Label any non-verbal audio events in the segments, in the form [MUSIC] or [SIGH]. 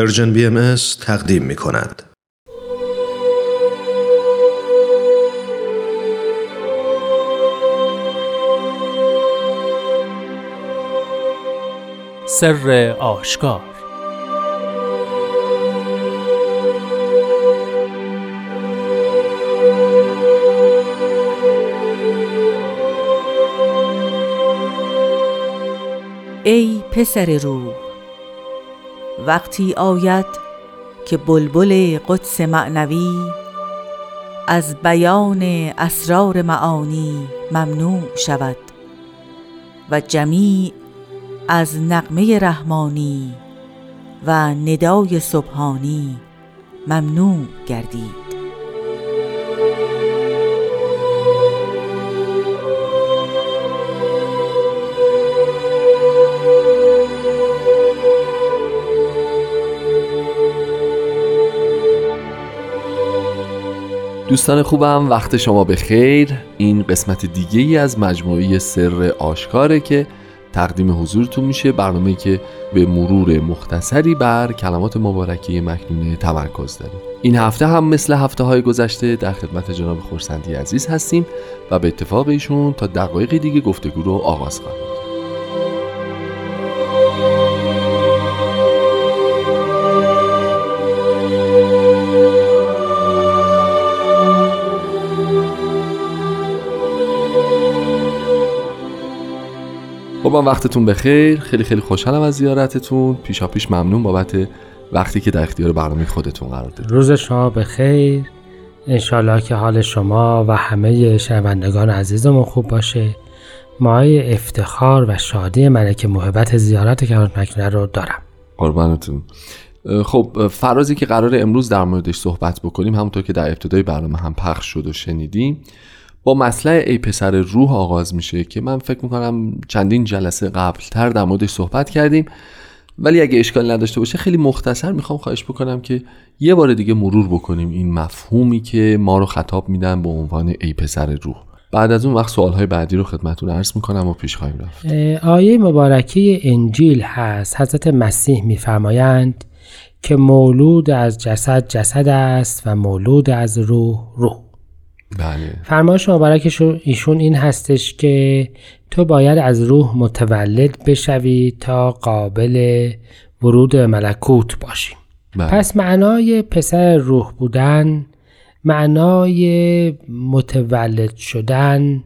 پرژن بی ام تقدیم می کند. سر آشکار ای پسر روح وقتی آید که بلبل قدس معنوی از بیان اسرار معانی ممنوع شود و جمیع از نقمه رحمانی و ندای سبحانی ممنوع گردید. دوستان خوبم وقت شما به خیر این قسمت دیگه ای از مجموعه سر آشکاره که تقدیم حضورتون میشه. برنامه که به مرور مختصری بر کلمات مبارکه مکنونه تمرکز داره. این هفته هم مثل هفته های گذشته در خدمت جناب خورسندی عزیز هستیم و به اتفاق ایشون تا دقایق دیگه گفتگو رو آغاز خواهیم. خب وقتتون بخیر. خیلی خیلی خوشحالم از زیارتتون. پیشا پیش ممنون بابت وقتی که در اختیار برنامه خودتون قرار دادید. روز شما بخیر. انشالله که حال شما و همه شنوندگان عزیزمون خوب باشه. مایه افتخار و شادی منه که محبت زیارت کرامت مکنونه رو دارم. قربانتون. خب فرازی که قرار امروز در موردش صحبت بکنیم همونطور که در ابتدای برنامه هم پخش شد و شنیدیم با مسئله ای پسر روح آغاز میشه که من فکر می‌کنم چندین جلسه قبلتر در موردش صحبت کردیم. ولی اگه اشکال نداشته باشه خیلی مختصر می‌خوام خواهش بکنم که یه بار دیگه مرور بکنیم این مفهومی که ما رو خطاب میدن به عنوان ای پسر روح. بعد از اون وقت سوالهای بعدی رو خدمتون عرض می‌کنم و پیش خواهیم رفت. آیه مبارکه انجیل هست. حضرت مسیح میفرمایند که مولود از جسد جسد است و مولود از روح روح. بله. فرمایش مبارکش ایشون این هستش که تو باید از روح متولد بشوی تا قابل ورود ملکوت باشی. بله. پس معنای پسر روح بودن معنای متولد شدن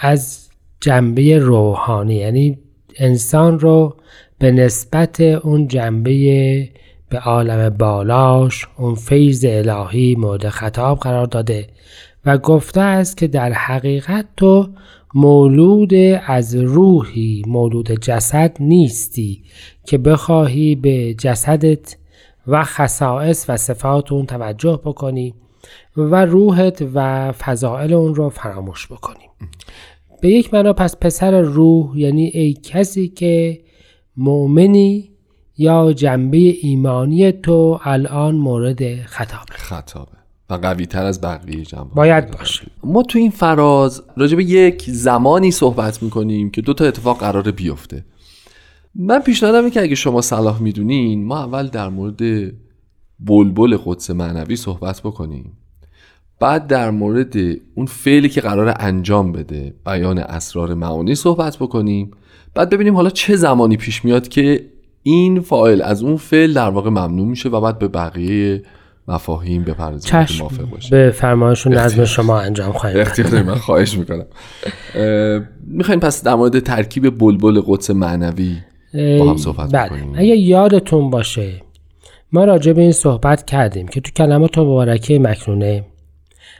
از جنبه روحانی. یعنی انسان رو به نسبت اون جنبه به عالم بالاش اون فیض الهی مورد خطاب قرار داده و گفته است که در حقیقت تو مولود از روحی مولود جسد نیستی که بخواهی به جسدت و خصائص و صفات اون توجه بکنی و روحت و فضائل اون رو فراموش بکنی. به یک معنا پس پسر روح یعنی ای کسی که مؤمنی یا جنبه ایمانی تو الان مورد خطابه خطابه. و قوی تر از بقیه جنبه باید باشه. ما تو این فراز راجع به یک زمانی صحبت می‌کنیم که دو تا اتفاق قراره بیفته. من پیشنهادم که اگه شما صلاح می‌دونین ما اول در مورد بلبل قدس معنوی صحبت بکنیم. بعد در مورد اون فعلی که قرار انجام بده بیان اسرار معانی صحبت بکنیم. بعد ببینیم حالا چه زمانی پیش میاد که این فایل از اون فعل در واقع ممنوع میشه و بعد به بقیه مفاهیم بپردازیم که چشم موافق باشه به فرمایش و نظم شما انجام خواهیم. اختیار من خواهش می‌کنم. می‌خوایم پس در مورد ترکیب بلبل قدس معنوی با هم صحبت بله. بکنیم. اگه یادتون باشه ما راجع به این صحبت کردیم که تو کلمات مبارکه مکنونه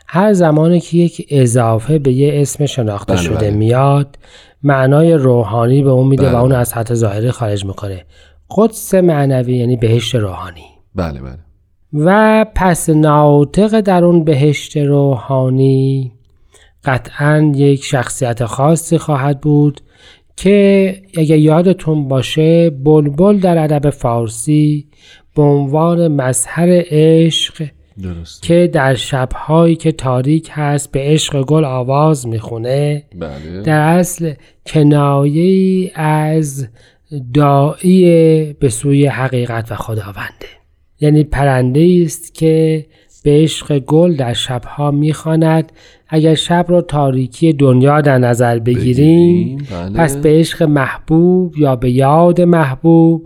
هر زمانی که یک اضافه به یه اسم شناخته بله، شده بله. میاد معنای روحانی به اون میده بله. و اون از حد ظاهری خارج می‌کنه. قدس معنوی یعنی بهشت روحانی. بله بله. و پس ناطق در اون بهشت روحانی قطعا یک شخصیت خاصی خواهد بود که اگه یادتون باشه بلبل در ادب فارسی به عنوان مظهر عشق درست که در شبهایی که تاریک هست به عشق گل آواز می‌خونه. بله. در اصل کنایه از داعی به سوی حقیقت و خداونده. یعنی پرنده است که به عشق گل در شبها می‌خواند. اگر شب را تاریکی دنیا در نظر بگیریم بله. پس به عشق محبوب یا به یاد محبوب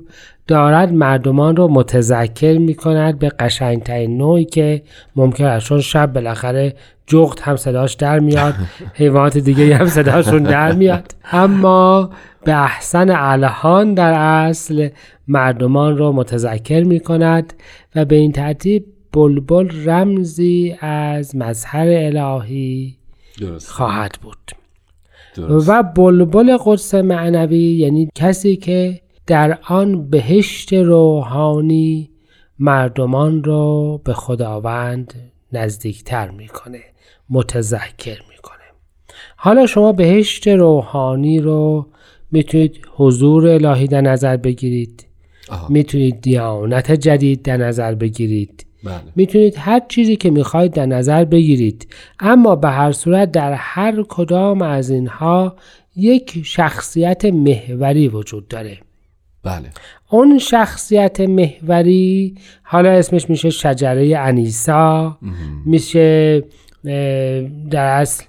دارد مردمان رو متذکر می کند به قشنگترین نوعی که ممکن است. چون شب بالاخره جغت هم صداش در میاد [LAUGHS] حیوانات دیگه هم صداشون در میاد. اما به احسن الهان در اصل مردمان رو متذکر می کند و به این ترتیب بلبل رمزی از مظهر الهی درست. خواهد بود. درست. و بلبل قدس معنوی یعنی کسی که در آن بهشت روحانی مردمان رو به خداوند نزدیکتر می‌کنه متذکر می‌کنه. حالا شما بهشت روحانی رو می‌تونید حضور الهی در نظر بگیرید. می‌تونید دیانت جدید در نظر بگیرید. بله. می‌تونید هر چیزی که می‌خواید در نظر بگیرید. اما به هر صورت در هر کدام از اینها یک شخصیت محوری وجود داره. بله. اون شخصیت محوری حالا اسمش میشه شجره انیسا. میشه در اصل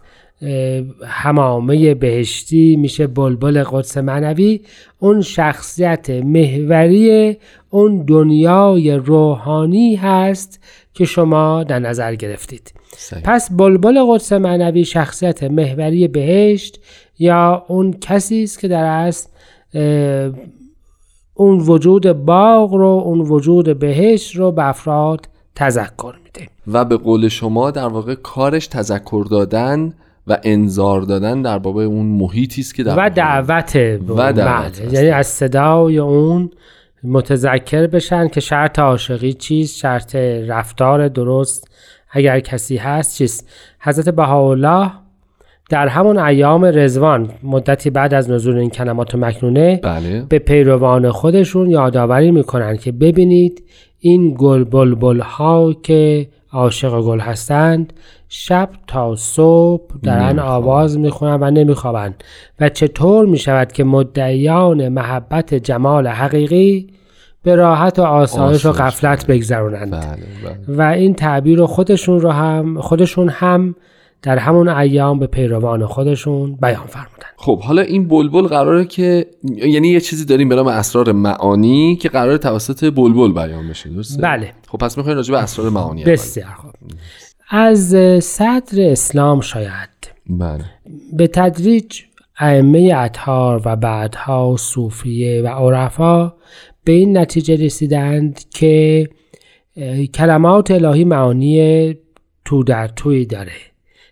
همامه بهشتی میشه بلبل قدس معنوی. اون شخصیت محوری اون دنیای روحانی هست که شما در نظر گرفتید. صحیح. پس بلبل قدس معنوی شخصیت محوری بهشت یا اون کسی است که در اصل اون وجود باغ رو اون وجود بهشت رو به افراد تذکر میده. و به قول شما در واقع کارش تذکر دادن و انذار دادن در باب اون محیطی است که در و دعوت و دعوت بله. هست. یعنی از صدای اون متذکر بشن که شرط عاشقی چیست شرط رفتار درست اگر کسی هست چیست حضرت بهاءالله در همون ایام رزوان مدتی بعد از نزول این کلمات مکنونه بله به پیروان خودشون یادآوری می‌کنن که ببینید این گل بلبل ها که عاشق گل هستند شب تا صبح دارن نمیخوابن. آواز می‌خونن و نمیخوابند و چطور می‌شود که مدعیان محبت جمال حقیقی به راحت و آسایش و آسایش. غفلت بگذرونند؟ بله بله. و این تعبیر رو خودشون رو هم خودشون هم در همون ایام به پیروان خودشون بیان فرمودن خب حالا این بلبل قراره که یعنی یه چیزی داریم به نام اسرار معانی که قرار توسط بلبل بیان بشه درسته؟ بله. خب پس می‌خواین راجع به اسرار معانی. بسیار خوب. از صدر اسلام شاید. بله. به تدریج ائمه اطهار و بعدها صوفیه و عرفا به این نتیجه رسیدند که کلمات الهی معانی تو در توی داره.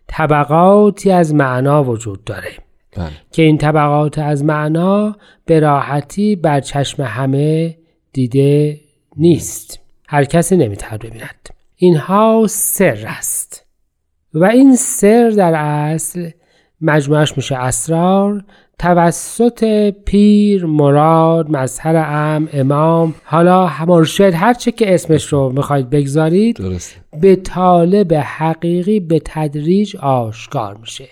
طبقاتی از معنا وجود داره. بله. که این طبقات از معنا به راحتی بر چشم همه دیده نیست. هر کسی نمی‌تواند ببیند. اینها سر است و این سر در اصل مجموعش میشه اسرار توسط پیر مراد مظهر ام امام حالا مرشد هر چه که اسمش رو می‌خواید بگذارید درسته. به طالب حقیقی به تدریج آشکار میشه.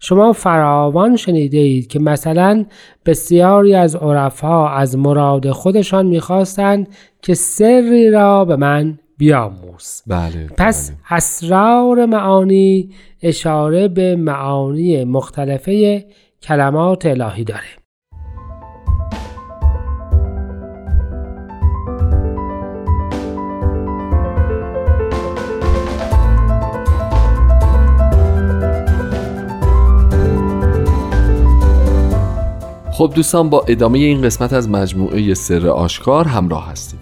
شما فراوان شنیده اید که مثلا بسیاری از عرفا از مراد خودشان می‌خواستند که سری را به من بیاموز. بله پس بله. اسرار معانی اشاره به معانی مختلفه کلمات الهی داره. خب دوستان با ادامه این قسمت از مجموعه سر آشکار همراه هستیم.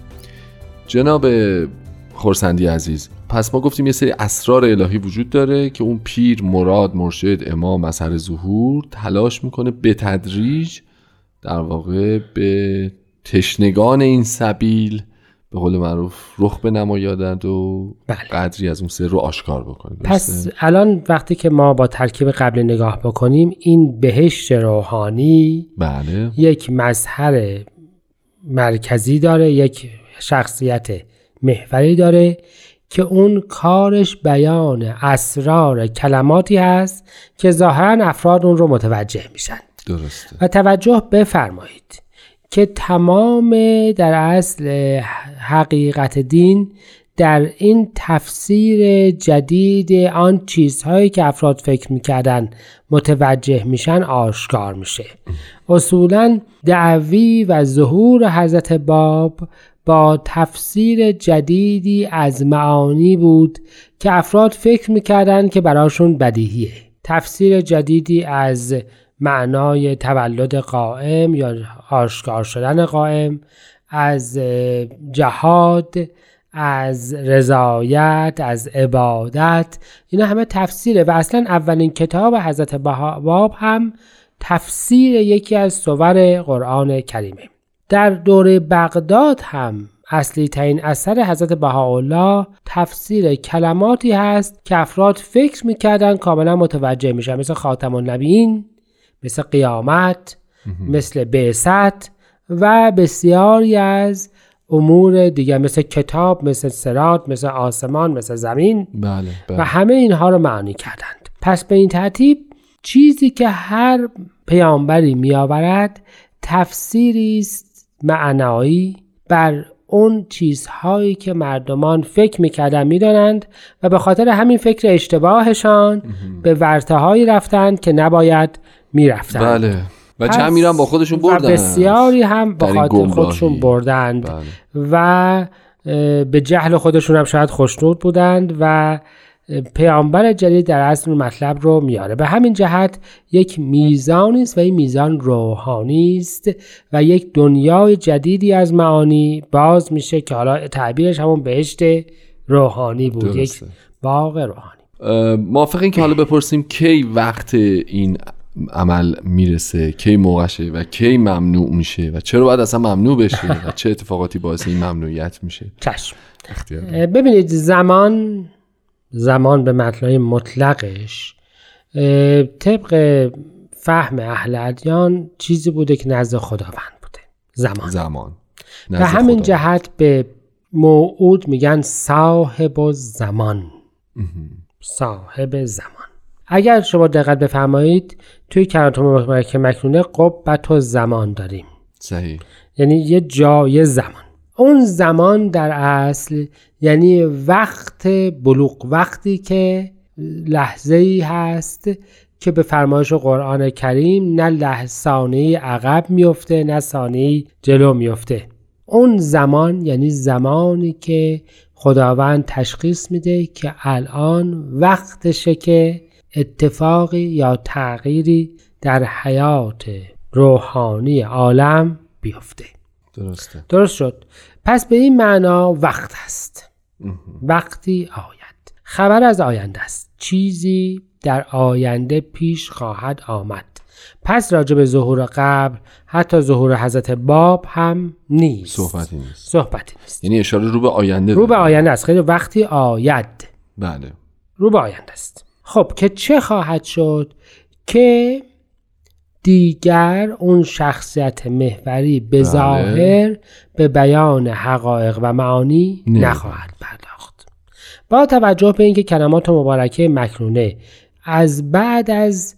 جناب خورسندی عزیز پس ما گفتیم یه سری اسرار الهی وجود داره که اون پیر مراد مرشد امام مظهر ظهور تلاش می‌کنه به تدریج در واقع به تشنگان این سبیل به قول معروف رخ بنمایادند و بله. قدری از اون سر رو آشکار بکنه پس؟ الان وقتی که ما با ترکیب قبل نگاه بکنیم این بهشت روحانی بله یک مظهر مرکزی داره یک شخصیت محوری داره که اون کارش بیان اسرار کلماتی هست که ظاهرا افراد اون رو متوجه میشن. درسته. و توجه بفرمایید که تمام در اصل حقیقت دین در این تفسیر جدید آن چیزهایی که افراد فکر می‌کردن متوجه میشن آشکار میشه. اصولا دعوی و ظهور حضرت باب با تفسیر جدیدی از معانی بود که افراد فکر می‌کردن که براشون بدیهیه. تفسیر جدیدی از معنای تولد قائم یا آشکار شدن قائم از جهاد از رضایت از عبادت اینا همه تفسیره و اصلا اولین کتاب حضرت باب هم تفسیر یکی از سور قرآن کریمه. در دوره بغداد هم اصلی ترین اثر حضرت بهاءالله تفسیر کلماتی هست که افراد فکر می‌کردن کاملا متوجه میشن مثل خاتم النبیین مثل قیامت مثل بعثت و بسیاری از امور دیگه مثل کتاب مثل سرات مثل آسمان مثل زمین. بله, بله. و همه اینها رو معنی کردند. پس به این ترتیب چیزی که هر پیامبری میآورد تفسیری است معنایی بر اون چیزهایی که مردمان فکر می‌کردن می‌دانند و به خاطر همین فکر اشتباهشان به ورتههایی رفتند که نباید می‌رفتند. بله. و جمعی هم با خودشون بردن. بسیاری هم با خاطر خودشون بردند. بله. و به جهل خودشون هم شاید خوشنود بودند و پیامبر جدید در اصل مطلب رو میاره. به همین جهت یک میزانی است و این میزان روحانی است و یک دنیای جدیدی از معانی باز میشه که حالا تعبیرش همون بهشت روحانی بود درسته. یک باغ روحانی. موافقین که حالا بپرسیم کی وقت این عمل می‌رسه کی موقعشه و کی ممنوع میشه و چرا باید اصلا ممنوع بشه و چه اتفاقاتی باعث این ممنوعیت میشه؟ چشم. ببینید زمان زمان به مطلع مطلقش طبق فهم اهل ادیان چیزی بوده که نزد خداوند بوده. زمان. زمان. به همین جهت به موعود میگن صاحب زمان صاحب زمان. اگر شما دقت بفرمایید توی کلمات که مکنونه قبت و زمان داریم. صحیح. یعنی یه جای زمان. اون زمان در اصل یعنی وقت بلوغ وقتی که لحظه ای هست که به فرمایش قرآن کریم نه لحظانه عقب میفته نه ثانیه جلو میفته اون زمان یعنی زمانی که خداوند تشخیص میده که الان وقتشه که اتفاقی یا تغییری در حیات روحانی عالم بیفته. درسته. درست شد. پس به این معنا وقت است. وقتی آید. خبر از آینده است. چیزی در آینده پیش خواهد آمد. پس راجع به ظهور قبل حتی ظهور حضرت باب هم نیست. صحبتی نیست. صحبتی نیست. یعنی اشاره رو به آینده رو به. آینده است. خیلی وقتی آید. بله. رو به آینده است. خب که چه خواهد شد؟ که دیگر اون شخصیت محوری به بله. ظاهر به بیان حقایق و معانی نه. نخواهد پرداخت. با توجه به اینکه کلمات مبارکه مکنونه از بعد از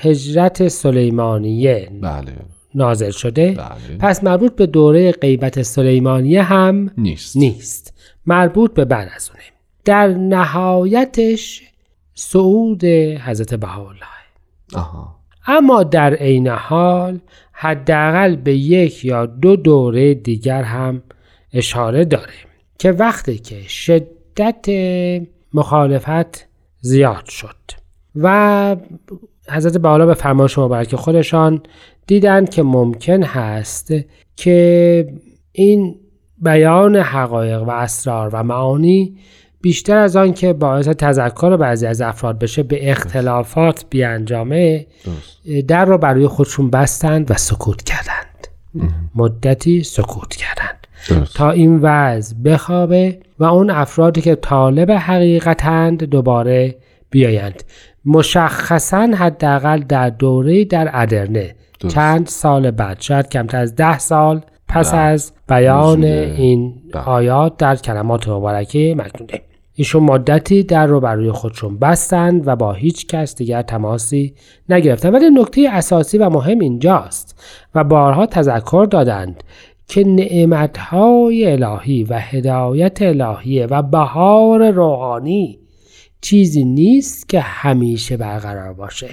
هجرت سلیمانیه بله. نازل شده بله. پس مربوط به دوره غیبت سلیمانیه هم نیست. نیست. مربوط به بعد از اونه. در نهایتش صعود حضرت بهاءالله. آها. اما در عین حال حداقل به یک یا دو دوره دیگر هم اشاره داره که وقتی که شدت مخالفت زیاد شد و حضرت بالا به فرمایش مبارک خودشان دیدند که ممکن هست که این بیان حقایق و اسرار و معانی بیشتر از آن که باعث تذکر بعضی از افراد بشه به اختلافات بیانجامه در رو برای خودشون بستند و سکوت کردند. مدتی سکوت کردند. درست. تا این وضع بخوابه و اون افرادی که طالب حقیقتند دوباره بیایند. مشخصا حداقل در دوره در ادرنه. درست. چند سال بعد شاید کمتر از ده سال پس بله. از بیان این بله. آیات در کلمات مبارکه مکنونه ایشون مدتی در رو بر روی خودشون بستند و با هیچ کس دیگر تماسی نگرفتند ولی نکته اساسی و مهم اینجاست و بارها تذکر دادند که نعمتهای الهی و هدایت الهی و بهار روحانی چیزی نیست که همیشه برقرار باشه.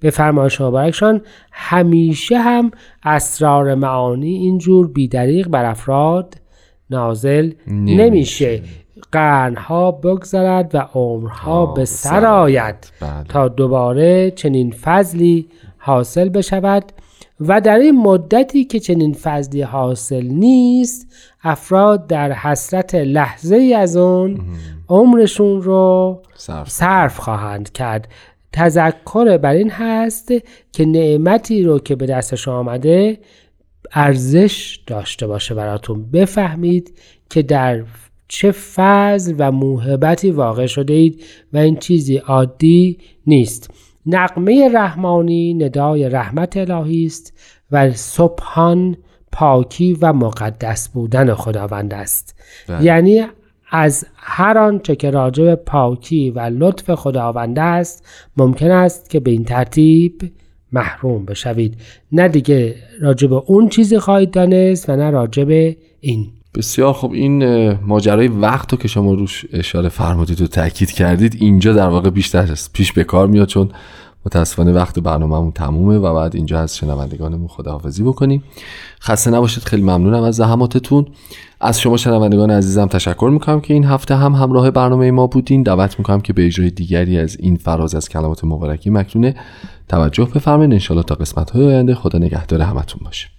به فرمایش مبارکشان همیشه هم اسرار معانی اینجور بیدریق بر افراد نازل نمیشه, نمیشه. قرنها بگذرد و عمرها به سر آید بله. تا دوباره چنین فضلی حاصل بشود و در این مدتی که چنین فضلی حاصل نیست افراد در حسرت لحظه ای از اون عمرشون رو صرف خواهند کرد. تذکر بر این هست که نعمتی رو که به دستش آمده ارزش داشته باشه براتون. بفهمید که در چه فضل و موهبتی واقع شده اید و این چیزی عادی نیست. نقمه رحمانی ندای رحمت الهی است و صبحان پاکی و مقدس بودن خداوند است. بله. یعنی از هر آنچه که راجع پاکی و لطف خداوند است ممکن است که به این ترتیب محروم بشوید. نه دیگه راجع به اون چیزی خواهید دانست و نه راجع به این. بسیار خب این ماجرای وقت رو که شما روش اشاره فرمودید و تاکید کردید اینجا در واقع بیشتر پیش به کار میاد چون متاسفانه وقت برنامهمون تمومه و بعد اینجا از شنوندگانمون خداحافظی بکنیم. خسته نباشید خیلی ممنونم از زحماتتون. از شما شنوندگان عزیزم تشکر می‌کنم که این هفته هم همراه برنامه ما بودین. دعوت می‌کنم که به اجرای دیگری از این فراز از کلمات مبارکی مکنونه توجه بفرمایید. انشالله تا قسمت های آینده خدا نگهدار همتون باشه.